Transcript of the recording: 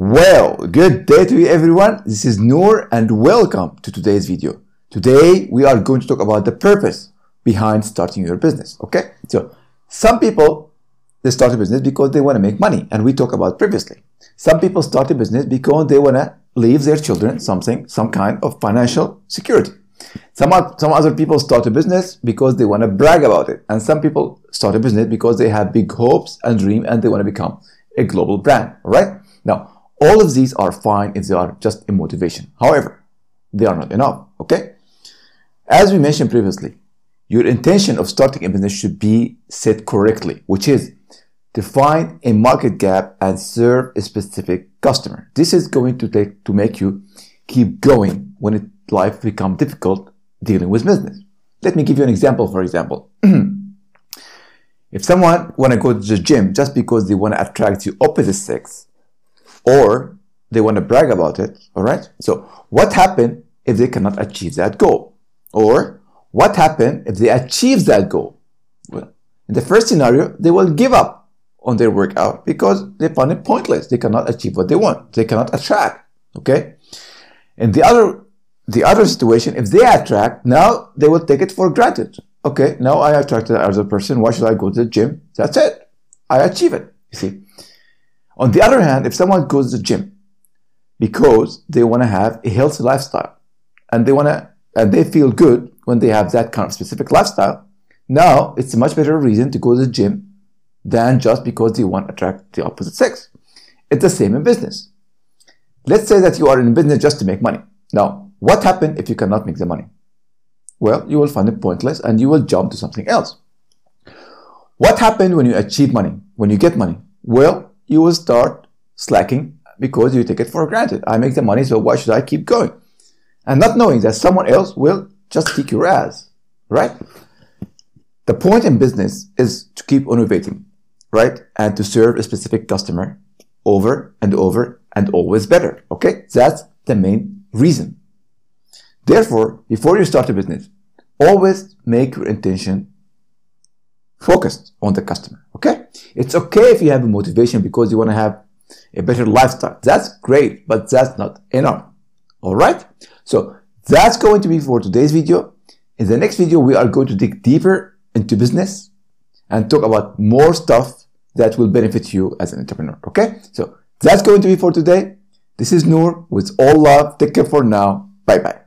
Well, good day to you everyone. This is Nour and welcome to today's video. Today we are going to talk about the purpose behind starting your business. Okay? So, some people they start a business because they want to make money and we talked about previously. Some people start a business because they want to leave their children something, some kind of financial security. Some, some other people start a business because they want to brag about it. And some people start a business because they have big hopes and dream and they want to become a global brand, right? Now, all of these are fine if they are just a motivation. However, they are not enough, okay? As we mentioned previously, your intention of starting a business should be set correctly, which is to find a market gap and serve a specific customer. This is going to take to make you keep going when it, life becomes difficult dealing with business. Let me give you an example, for example. if someone want to go to the gym just because they want to attract the opposite sex, or they want to brag about it, all right? So what happened if they cannot achieve that goal? Or what happened if they achieve that goal? Well, in the first scenario, they will give up on their workout because they find it pointless. They cannot achieve what they want. They cannot attract, okay? In the other the other situation, if they attract, now they will take it for granted. Okay, now I attracted as a person. Why should I go to the gym? That's it. I achieve it. You see. On the other hand, if someone goes to the gym because they want to have a healthy lifestyle and they want to and they feel good when they have that kind of specific lifestyle, now it's a much better reason to go to the gym than just because they want to attract the opposite sex. It's the same in business. Let's say that you are in business just to make money. Now, what happens if you cannot make the money? Well, you will find it pointless and you will jump to something else. What happens when you achieve money? When you get money? Well, you will start slacking because you take it for granted. I make the money, so why should I keep going? And not knowing that someone else will just kick your ass, right? The point in business is to keep innovating, right? And to serve a specific customer over and over and always better, okay? That's the main reason. Therefore, before you start a business, always make your intention focused on the customer. Okay? It's okay if you have a motivation because you want to have a better lifestyle. That's great, but that's not enough. All right? So that's going to be for today's video. In the next video, we are going to dig deeper into business and talk about more stuff that will benefit you as an entrepreneur. Okay? So that's going to be for today. This is Nour with all love. Take care for now. Bye bye.